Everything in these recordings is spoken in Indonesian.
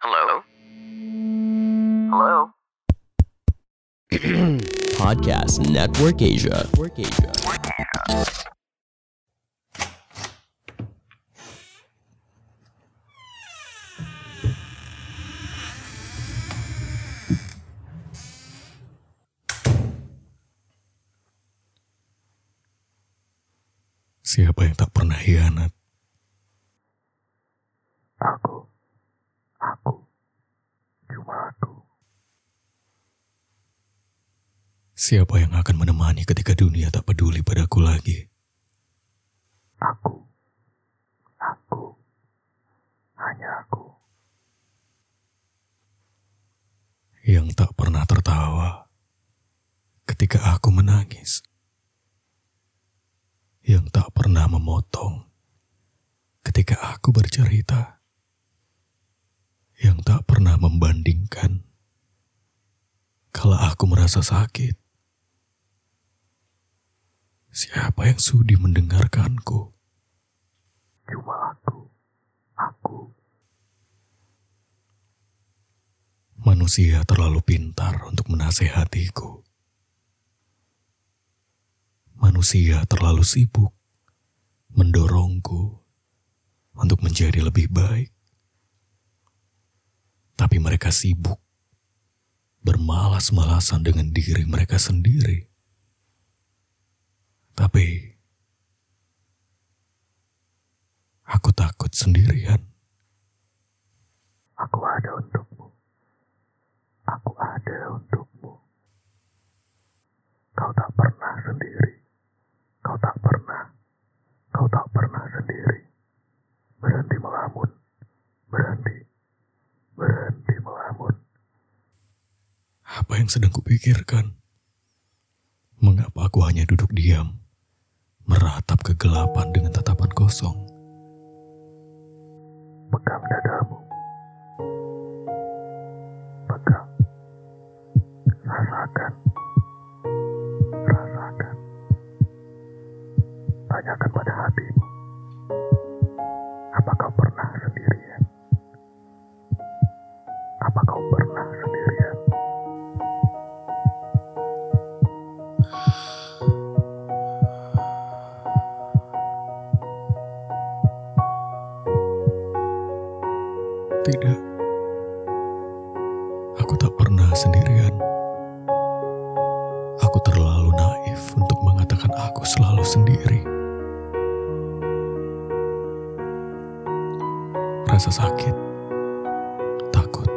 Hello? Hello? Podcast Network Asia. Network Asia. Siapa yang tak pernah hianat? Aku. Aku. Cuma aku. Siapa yang akan menemani ketika dunia tak peduli padaku lagi? Aku. Aku. Hanya aku. Yang tak pernah tertawa ketika aku menangis. Yang tak pernah memotong ketika aku bercerita. Yang tak pernah membandingkan kalau aku merasa sakit. Siapa yang sudi mendengarkanku? Cuma aku. Aku. Manusia terlalu pintar untuk menasehatiku. Manusia terlalu sibuk mendorongku untuk menjadi lebih baik. Tapi mereka sibuk bermalas-malasan dengan diri mereka sendiri. Tapi aku takut sendirian. Aku ada untukmu. Aku ada untukmu. Kau tak pernah sendiri. Kau tak pernah. Kau tak pernah sendiri. Berhenti melamun. Berhenti. Berhenti melamun. Apa yang sedang kupikirkan? Mengapa aku hanya duduk diam, meratap kegelapan dengan tatapan kosong? Dadamu. Tidak. Aku tak pernah sendirian. Aku terlalu naif untuk mengatakan aku selalu sendiri. Rasa sakit, takut,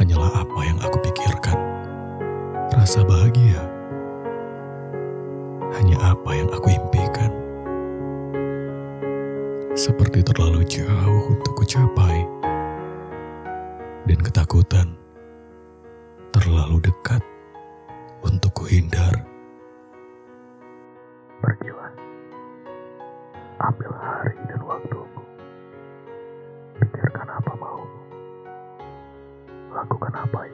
hanyalah apa yang aku pikirkan. Rasa bahagia, hanya apa yang aku impikan. Seperti terlalu jauh untuk kucapai. Dan ketakutan terlalu dekat untuk kuhindar. Pergilah. Ambil hari dan waktumu. Pikirkan apa maumu. Lakukan apa inginmu.